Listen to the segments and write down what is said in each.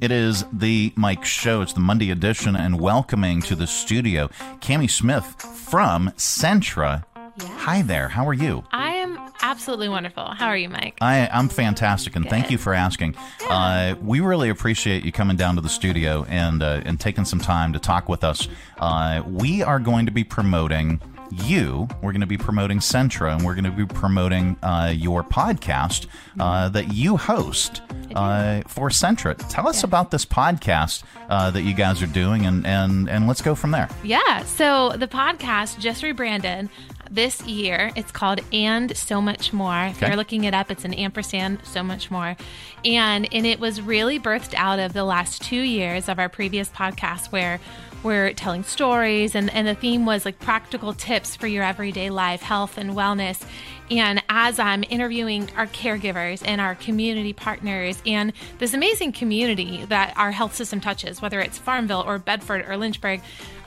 It is the Mike Show. It's the Monday edition, and welcoming to the studio, Cami Smith from Centra. Hi there. How are you? I am absolutely wonderful. How are you, Mike? I, I'm fantastic, and thank you for asking. Uh, we really appreciate you coming down to the studio and uh, and taking some time to talk with us. Uh, we are going to be promoting you. We're going to be promoting Centra, and we're going to be promoting uh, your podcast uh, that you host uh, for Centra. Tell us about this podcast uh, that you guys are doing, and, and and let's go from there. Yeah. So the podcast just rebranded this year. It's called And So Much More. If Okay. you're looking it up, it's an ampersand, so much more. And and it was really birthed out of the last two years of our previous podcast where we're telling stories and, and the theme was like practical tips for your everyday life, health and wellness. And as I'm interviewing our caregivers and our community partners and this amazing community that our health system touches, whether it's Farmville or Bedford or Lynchburg,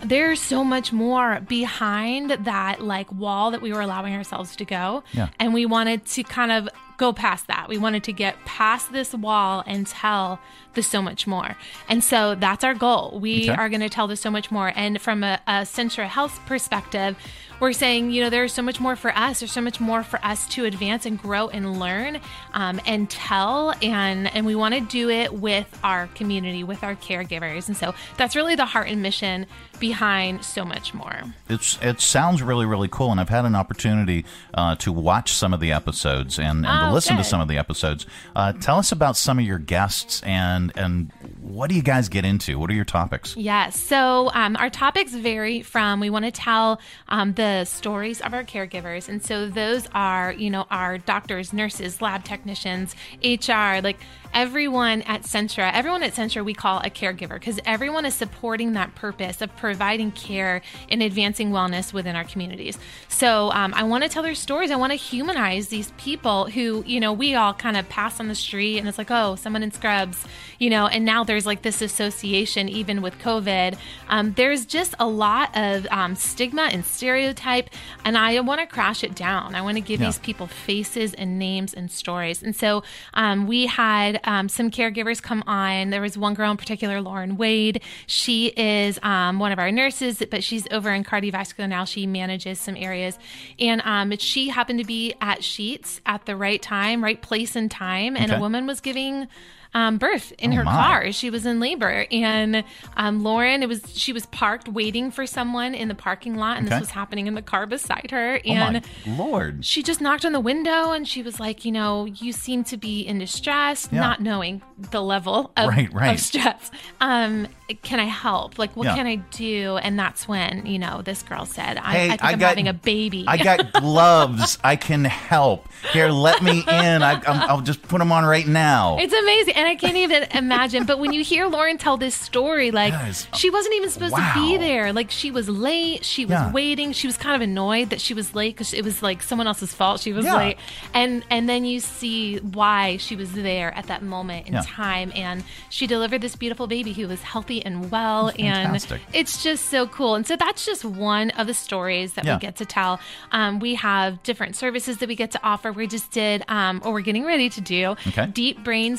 there's so much more behind that like wall that we were allowing ourselves to go. Yeah. And we wanted to kind of go past that. We wanted to get past this wall and tell the so much more. And so that's our goal. We Okay. are going to tell the so much more. And from a, a Centra Health perspective, we're saying, you know, there's so much more for us. There's so much more for us to advance and grow and learn um, and tell. And, and we want to do it with our community, with our caregivers. And so that's really the heart and mission behind so much more. It's it sounds really really cool, and I've had an opportunity uh, to watch some of the episodes and, and to Oh, listen to some of the episodes. Uh, tell us about some of your guests and and what do you guys get into? What are your topics? Yes. So um, our topics vary from we want to tell um, the stories of our caregivers, and so those are you know our doctors, nurses, lab technicians, HR, like everyone at Centra. Everyone at Centra we call a caregiver because everyone is supporting that purpose of providing care and advancing wellness within our communities. So um, I want to tell their stories. I want to humanize these people who you know we all kind of pass on the street and it's like oh someone in scrubs, you know, and now there's like this association even with COVID. Um, there's just a lot of um, stigma and stereotype, and I want to crash it down. I want to give Yeah. these people faces and names and stories. And so um, we had um, some caregivers come on. There was one girl in particular, Lauren Wade. She is um, one of our nurses, but she's over in cardiovascular now. She manages some areas, and um, she happened to be at Sheets at the right time, right place and time, and Okay. a woman was giving um, birth in Oh, her my. car. She was in labor, and um, Lauren, it was she was parked waiting for someone in the parking lot, and Okay. this was happening in the car beside her. Oh And my lord! she just knocked on the window, and she was like, "You know, you seem to be in distress, Yeah. not knowing the level of, Right, right. of stress. Um, can I help? Like, what Yeah. can I do?" And that's when you know this girl said, "I, Hey, I think I I'm got- having a baby." I got gloves. I can help. Here, let me in. I, I'm, I'll just put them on right now. It's amazing, and I can't even imagine. But when you hear Lauren tell this story, like Yes. she wasn't even supposed to be there. Like she was late. She was Yeah. waiting. She was kind of annoyed that she was late because it was like someone else's fault. She was Yeah. late, and and then you see why she was there at that moment in Yeah. time, and she delivered this beautiful baby who was healthy and well, and it's just so cool. And so that's just one of the stories that we get to tell. Um, we have different services that we get to offer. We just did, um, or we're getting ready to do, Okay. deep brain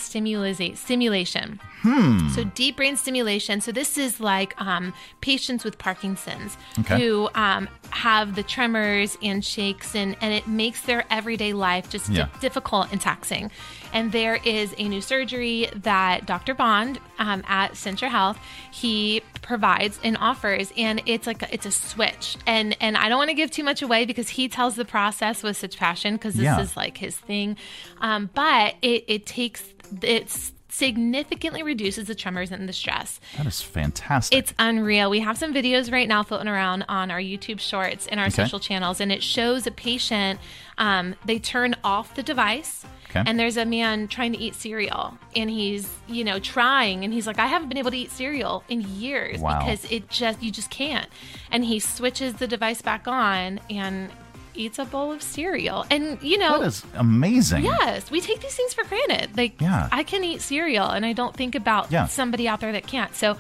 stimulisa- stimulation. Hmm. So deep brain stimulation. So this is like um, patients with Parkinson's Okay. who um, have the tremors and shakes, and and it makes their everyday life just Yeah. difficult and taxing. And there is a new surgery that Dr. Bond um, at Centra Health he provides and offers, and it's like a, it's a switch. And and I don't want to give too much away because he tells the process with such passion because this Yeah. is like his thing. Um, but it it takes it's significantly reduces the tremors and the stress. That is fantastic. It's unreal. We have some videos right now floating around on our YouTube shorts and our Okay. social channels, and it shows a patient. Um, they turn off the device, Okay. and there's a man trying to eat cereal, and he's you know trying, and he's like, I haven't been able to eat cereal in years Wow. because it just you just can't. And he switches the device back on and eats a bowl of cereal, and you know that is amazing. Yes, we take these things for granted. Like, Yeah. I can eat cereal, and I don't think about Yeah. somebody out there that can't. So,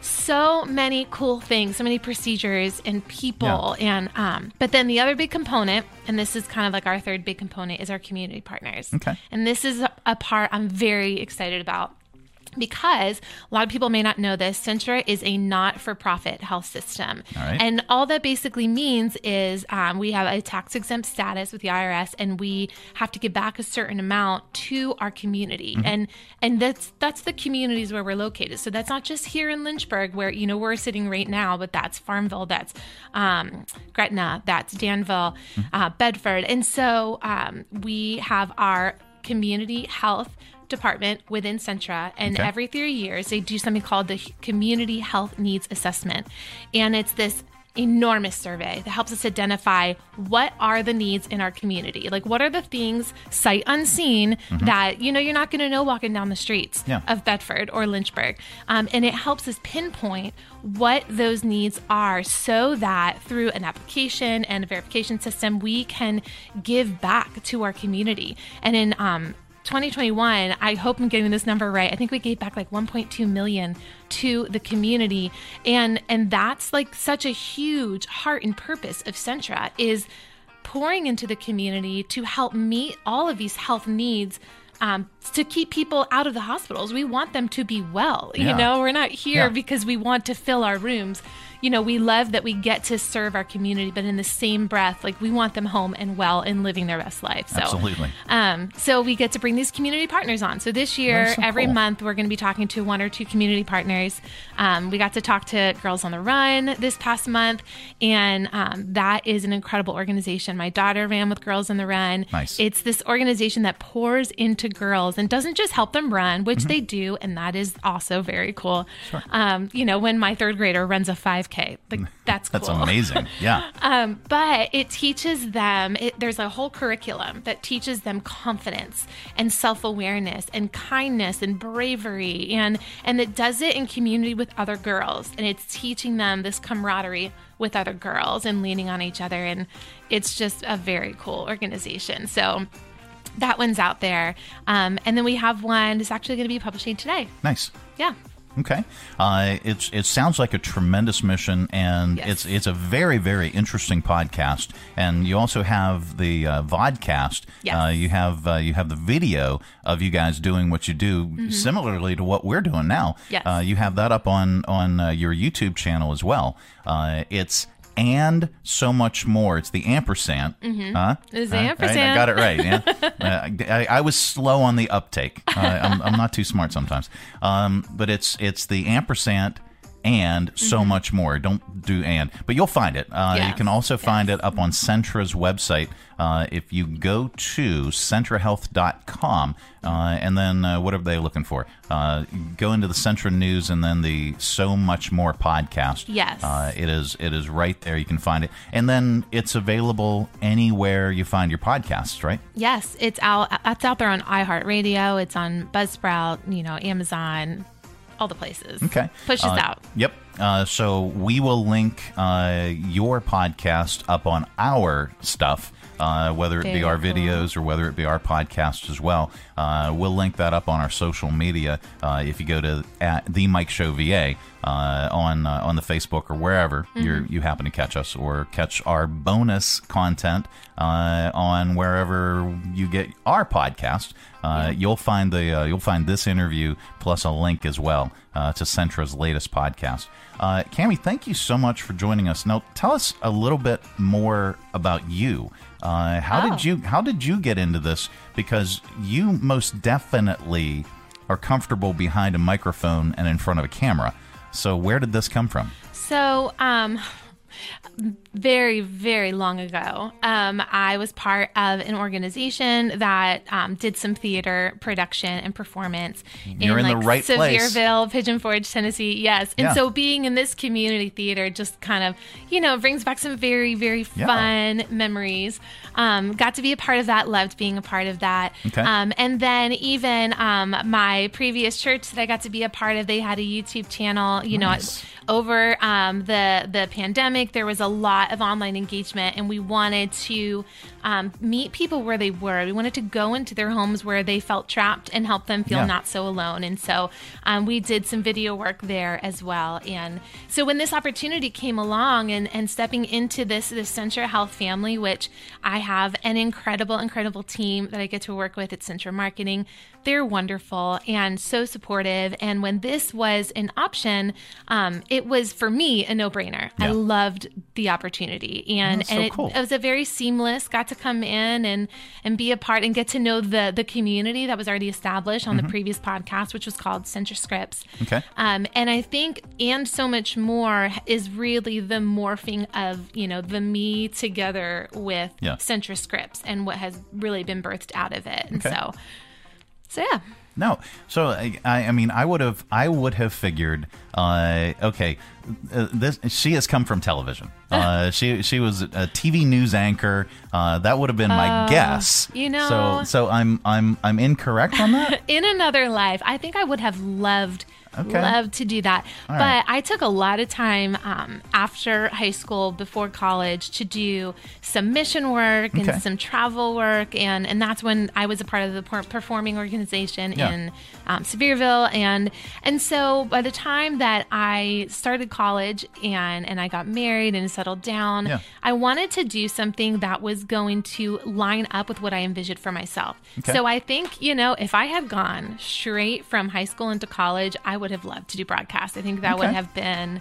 so many cool things, so many procedures and people, and um. But then the other big component, and this is kind of like our third big component, is our community partners. Okay. And this is a part I'm very excited about because a lot of people may not know this centra is a not-for-profit health system. All right. and all that basically means is um, we have a tax exempt status with the irs and we have to give back a certain amount to our community. And and that's that's the communities where we're located. So that's not just here in lynchburg where you know we're sitting right now but that's farmville that's um, gretna that's danville uh, bedford. And so um, we have our community health department within Centra, and Okay. every three years they do something called the Community Health Needs Assessment, and it's this enormous survey that helps us identify what are the needs in our community. Like what are the things sight unseen that you know you're not going to know walking down the streets Yeah. of bedford or lynchburg. Um, and it helps us pinpoint what those needs are so that through an application and a verification system we can give back to our community. And in um, 2021 i hope i'm getting this number right. I think we gave back like 1.2 million to the community. And and that's like such a huge heart and purpose of centra is pouring into the community to help meet all of these health needs um, to keep people out of the hospitals. We want them to be well Yeah. you know? We're not here Yeah. because we want to fill our rooms you know we love that we get to serve our community but in the same breath like we want them home and well and living their best life so Absolutely. um, so we get to bring these community partners on. So this year, so every cool. month, we're going to be talking to one or two community partners. Um, we got to talk to Girls on the Run this past month, and um, that is an incredible organization. My daughter ran with Girls on the Run. Nice. It's this organization that pours into girls and doesn't just help them run, which Mm-hmm. they do, and that is also very cool. Um, you know, when my third grader runs a 5K, like that's cool. That's amazing. Yeah. Um, but it teaches them, it, there's a whole curriculum that teaches them confidence and self awareness and kindness and bravery. And, and it does it in community with other girls. And it's teaching them this camaraderie with other girls and leaning on each other. And it's just a very cool organization. So that one's out there. Um, and then we have one that's actually going to be publishing today. Nice. Yeah. Okay, uh, it's it sounds like a tremendous mission, and Yes. it's it's a very very interesting podcast. And you also have the uh, vodcast. Yes. Uh, you have uh, you have the video of you guys doing what you do, similarly to what we're doing now. Mm-hmm. Yes. Uh, you have that up on on uh, your YouTube channel as well. Uh, it's and so much more. It's the ampersand. Huh? It's Huh? the Right? I got it right. Yeah. uh, I, I was slow on the uptake. Uh, I'm, I'm not too smart sometimes. Um, but it's it's the ampersand and so much more. Don't do and, but you'll find it. Uh, You Mm-hmm. Can also find it up on Centra's website. Uh, if you go to centrahealth.com uh, and then uh, whatever they're looking for, uh, go into the Centra News and then the So Much More podcast. Yes. Uh, it is it is right there. You can find it, and then it's available anywhere you find your podcasts. Right? Yes, it's out. It's out there on iHeartRadio. It's on Buzzsprout. You know, Amazon, all the places. Okay. pushes Uh, out. Yep. Uh, so we will link uh, your podcast up on our stuff, uh, whether it be our videos or whether it be our podcast as well. Uh, we'll link that up on our social media. Uh, if you go to at the Mike Show VA uh, on uh, on the Facebook or wherever Mm-hmm. you you happen to catch us, or catch our bonus content uh, on wherever you get our podcast. Uh, You'll find the uh, you'll find this interview plus a link as well uh, to Centra's latest podcast. Uh, Cami, thank you so much for joining us. Now, tell us a little bit more about you. Uh, how Oh. did you How did you get into this? Because you most definitely are comfortable behind a microphone and in front of a camera. So, where did this come from? So, um, very, very long ago, um, I was part of an organization that um, did some theater production and performance You're in, in the like right place. Sevierville, Pigeon Forge, Tennessee. Yes, and Yeah. so being in this community theater just kind of, you know, brings back some very, very Yeah. fun memories. Um, got to be a part of that. Loved being a part of that. Okay. Um, and then even um, my previous church that I got to be a part of, they had a YouTube channel. You Nice. know, over um, the the pandemic, there was a lot of online engagement, and we wanted to um, meet people where they were. We wanted to go into their homes where they felt trapped and help them feel Yeah. not so alone. And so um, we did some video work there as well. And so when this opportunity came along, and and stepping into this this Centra Health family, which I have an incredible, incredible team that I get to work with at Centra Marketing. they're wonderful and so supportive. And when this was an option, um, it was for me a no brainer. I loved the opportunity, and and so it, cool. it was a very seamless. Got to come in and and be a part and get to know the the community that was already established on the previous podcast, which was called Centra Scripts. Mm-hmm. Okay. Um, and I think, and so much more is really the morphing of, you know, the me together with Yeah. Centra Scripts and what has really been birthed out of it. And Okay. so, so yeah. No, so I, I mean, I would have, I would have figured, uh, okay, uh, this she has come from television. Uh, she she was a TV news anchor. Uh, that would have been my guess. you know- so so I'm I'm I'm incorrect on that. In another life, I think I would have loved. Okay. Loved to do that, but right. I took a lot of time um, after high school, before college, to do some mission work and Okay. some travel work, and and that's when I was a part of the performing organization Yeah. in um, Sevierville, and and so by the time that I started college and and I got married and settled down, Yeah. I wanted to do something that was going to line up with what I envisioned for myself. Okay. So I think you know if I had gone straight from high school into college, I would have loved to do broadcast. I think that would have been.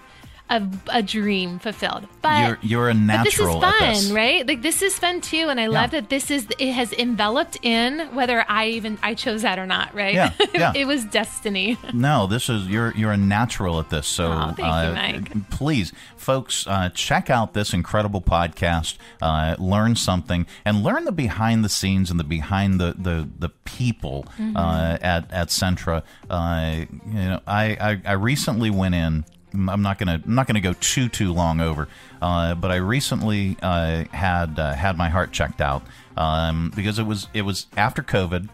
A, a dream fulfilled, but You're you're a but this is natural at fun, this. right? Like this is fun too, and I love that this is it has enveloped in whether I even I chose that or not, right? Yeah, yeah. it was destiny. No, this is you're you're a natural at this. So you, uh, Mike. please, folks, uh, check out this incredible podcast. Uh, learn something and learn the behind the scenes and the behind the the the people Mm-hmm. uh, at at Centra. Uh, you know, I, I I recently went in. I'm not gonna I'm not gonna go too too long over, uh, but I recently uh, had uh, had my heart checked out um, because it was it was after COVID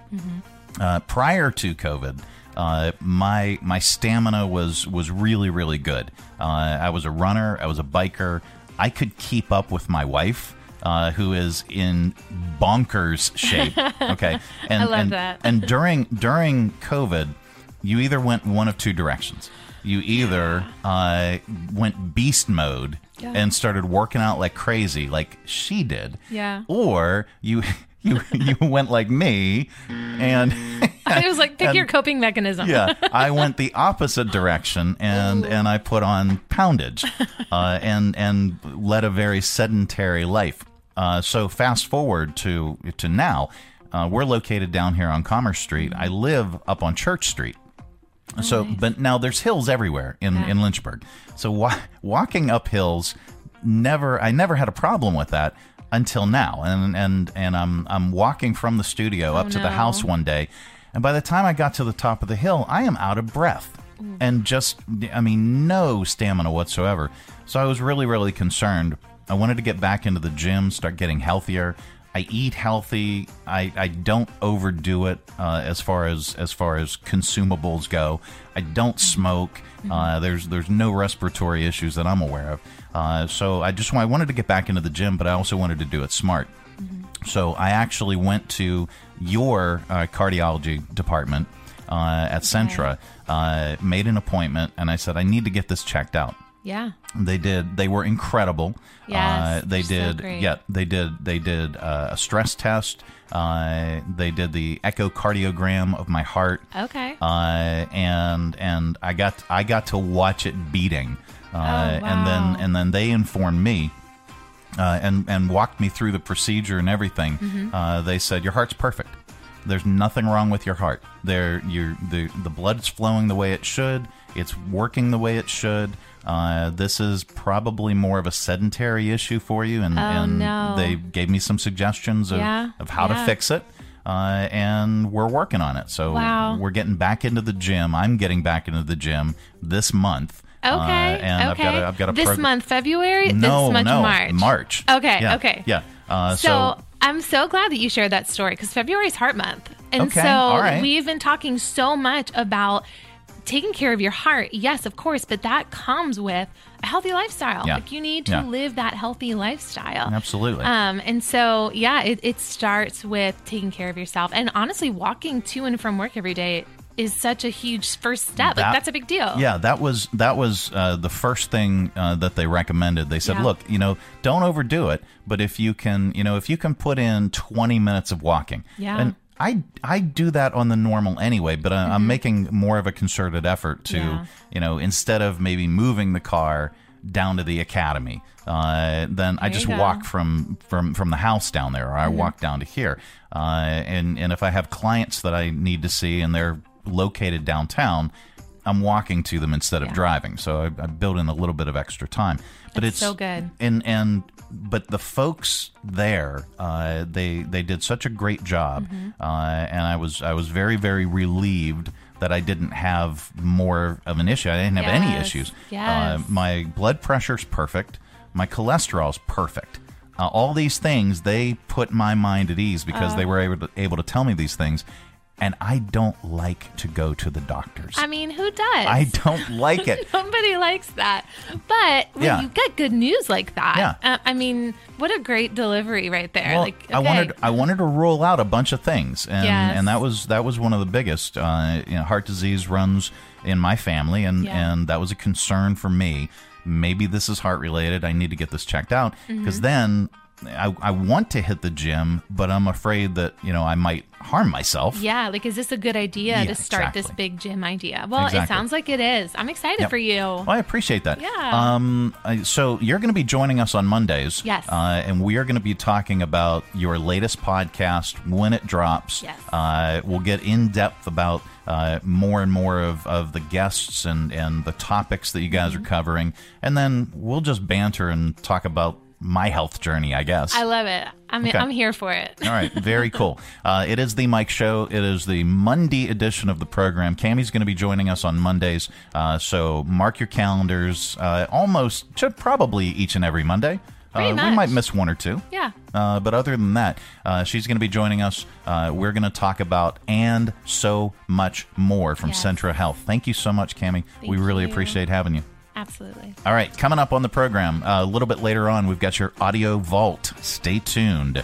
uh, prior to COVID, uh, my my stamina was was really really good. Uh, I was a runner. I was a biker. I could keep up with my wife, uh, who is in bonkers shape. Okay, and I love and, that. and during during COVID, you either went one of two directions. You either uh, went beast mode Yeah. and started working out like crazy, like she did, Yeah. or you you you went like me and it was like pick And- your coping mechanism. yeah i went the opposite direction and and i put on poundage uh, and and led a very sedentary life uh, so fast forward to to now uh, we're located down here on commerce street i live up on church street Oh, so, but now there's hills everywhere in, Yeah. in Lynchburg. So wa- walking up hills, never I never had a problem with that until now. And and and I'm I'm walking from the studio oh, up to the house one day, and by the time I got to the top of the hill, I am out of breath and just I mean no stamina whatsoever. So I was really really concerned. I wanted to get back into the gym, start getting healthier. I eat healthy. I, I don't overdo it uh, as far as as far as consumables go. I don't smoke. Uh, there's there's no respiratory issues that I'm aware of. Uh, so I just I wanted to get back into the gym, but I also wanted to do it smart. So I actually went to your uh, cardiology department uh, at Centra, uh, made an appointment, and I said I need to get this checked out. Yeah. They did. They were incredible. Yes, uh, they so did. great. yeah, they did. They did uh, a stress test. Uh, they did the echocardiogram of my heart. Okay. Uh, and and I got I got to watch it beating. Uh, Oh, And then and then they informed me. Uh, and and walked me through the procedure and everything. Mm-hmm. Uh, they said your heart's perfect. There's nothing wrong with your heart. There, you the the blood's flowing the way it should. It's working the way it should. Uh, this is probably more of a sedentary issue for you, and, and Oh, no. they gave me some suggestions of, Yeah, of how to fix it. Uh, and we're working on it. So Wow. we're getting back into the gym. I'm getting back into the gym this month. Okay. Uh, and okay. I've got a, I've got a this prog- month, February. No, this month, no, March. March. Okay. Yeah, Okay. Yeah. Uh, So, so I'm so glad that you shared that story because February is Heart Month, and Okay, so right. we've been talking so much about taking care of your heart. Yes, of course, but that comes with a healthy lifestyle. Yeah. Like you need to Yeah. live that healthy lifestyle. Absolutely. Um, and so yeah, it, it starts with taking care of yourself, and honestly, walking to and from work every day is such a huge first step. That- like that's a big deal. Yeah, that was that was uh, the first thing uh, that they recommended. They said, Yeah. "Look, you know, don't overdo it, but if you can, you know, if you can put in 20 minutes of walking." Yeah. And I I do that on the normal anyway, but I, I'm making more of a concerted effort to, Mm-hmm. Yeah. you know, instead of maybe moving the car down to the academy, uh, then I just walk from from from the house down there, or I walk down to here. Uh, and and if I have clients that I need to see and they're located downtown. I'm walking to them instead of Yeah. driving, so I, I build in a little bit of extra time. But That's it's so good. and and but the folks there uh, they they did such a great job Mm-hmm. uh, and I was I was very very relieved that I didn't have more of an issue I didn't have any issues yes. uh, my blood pressure's perfect my cholesterol's perfect uh, all these things they put my mind at ease because Uh. they were able to, able to tell me these things and I don't like to go to the doctors I mean, who does? I don't like it Nobody likes that. But when Yeah. you get good news like that, Yeah. uh, I mean, what a great delivery right there. Well, like, I wanted I wanted to roll out a bunch of things, and Yes. and that was that was one of the biggest. Uh, you know, heart disease runs in my family, and Yeah. and that was a concern for me. Maybe this is heart related. I need to get this checked out because Mm-hmm. then. I, I want to hit the gym, but I'm afraid that you know I might harm myself. Yeah, like, is this a good idea Yeah, to start this big gym idea? Well, it sounds like it is. I'm excited Yep. for you. Well, I appreciate that. Yeah. Um. So you're going to be joining us on Mondays. Yes. Uh, and we are going to be talking about your latest podcast when it drops. Yes. Uh, we'll get in depth about uh, more and more of, of the guests and and the topics that you guys Mm-hmm. are covering, and then we'll just banter and talk about my health journey, I guess. I love it. I'm, Okay. I'm here for it. All right, very cool. Uh, it is the Mike Show. It is the Monday edition of the program. Cami's going to be joining us on Mondays, uh, so mark your calendars. Uh, almost, to probably each and every Monday. Uh, We might miss one or two. Yeah. Uh, but other than that, uh, she's going to be joining us. Uh, we're going to talk about and so much more from Yes. Centra Health. Thank you so much, Cammy. we really you. appreciate having you. Absolutely. All right, coming up on the program uh, a little bit later on, we've got your audio vault. Stay tuned.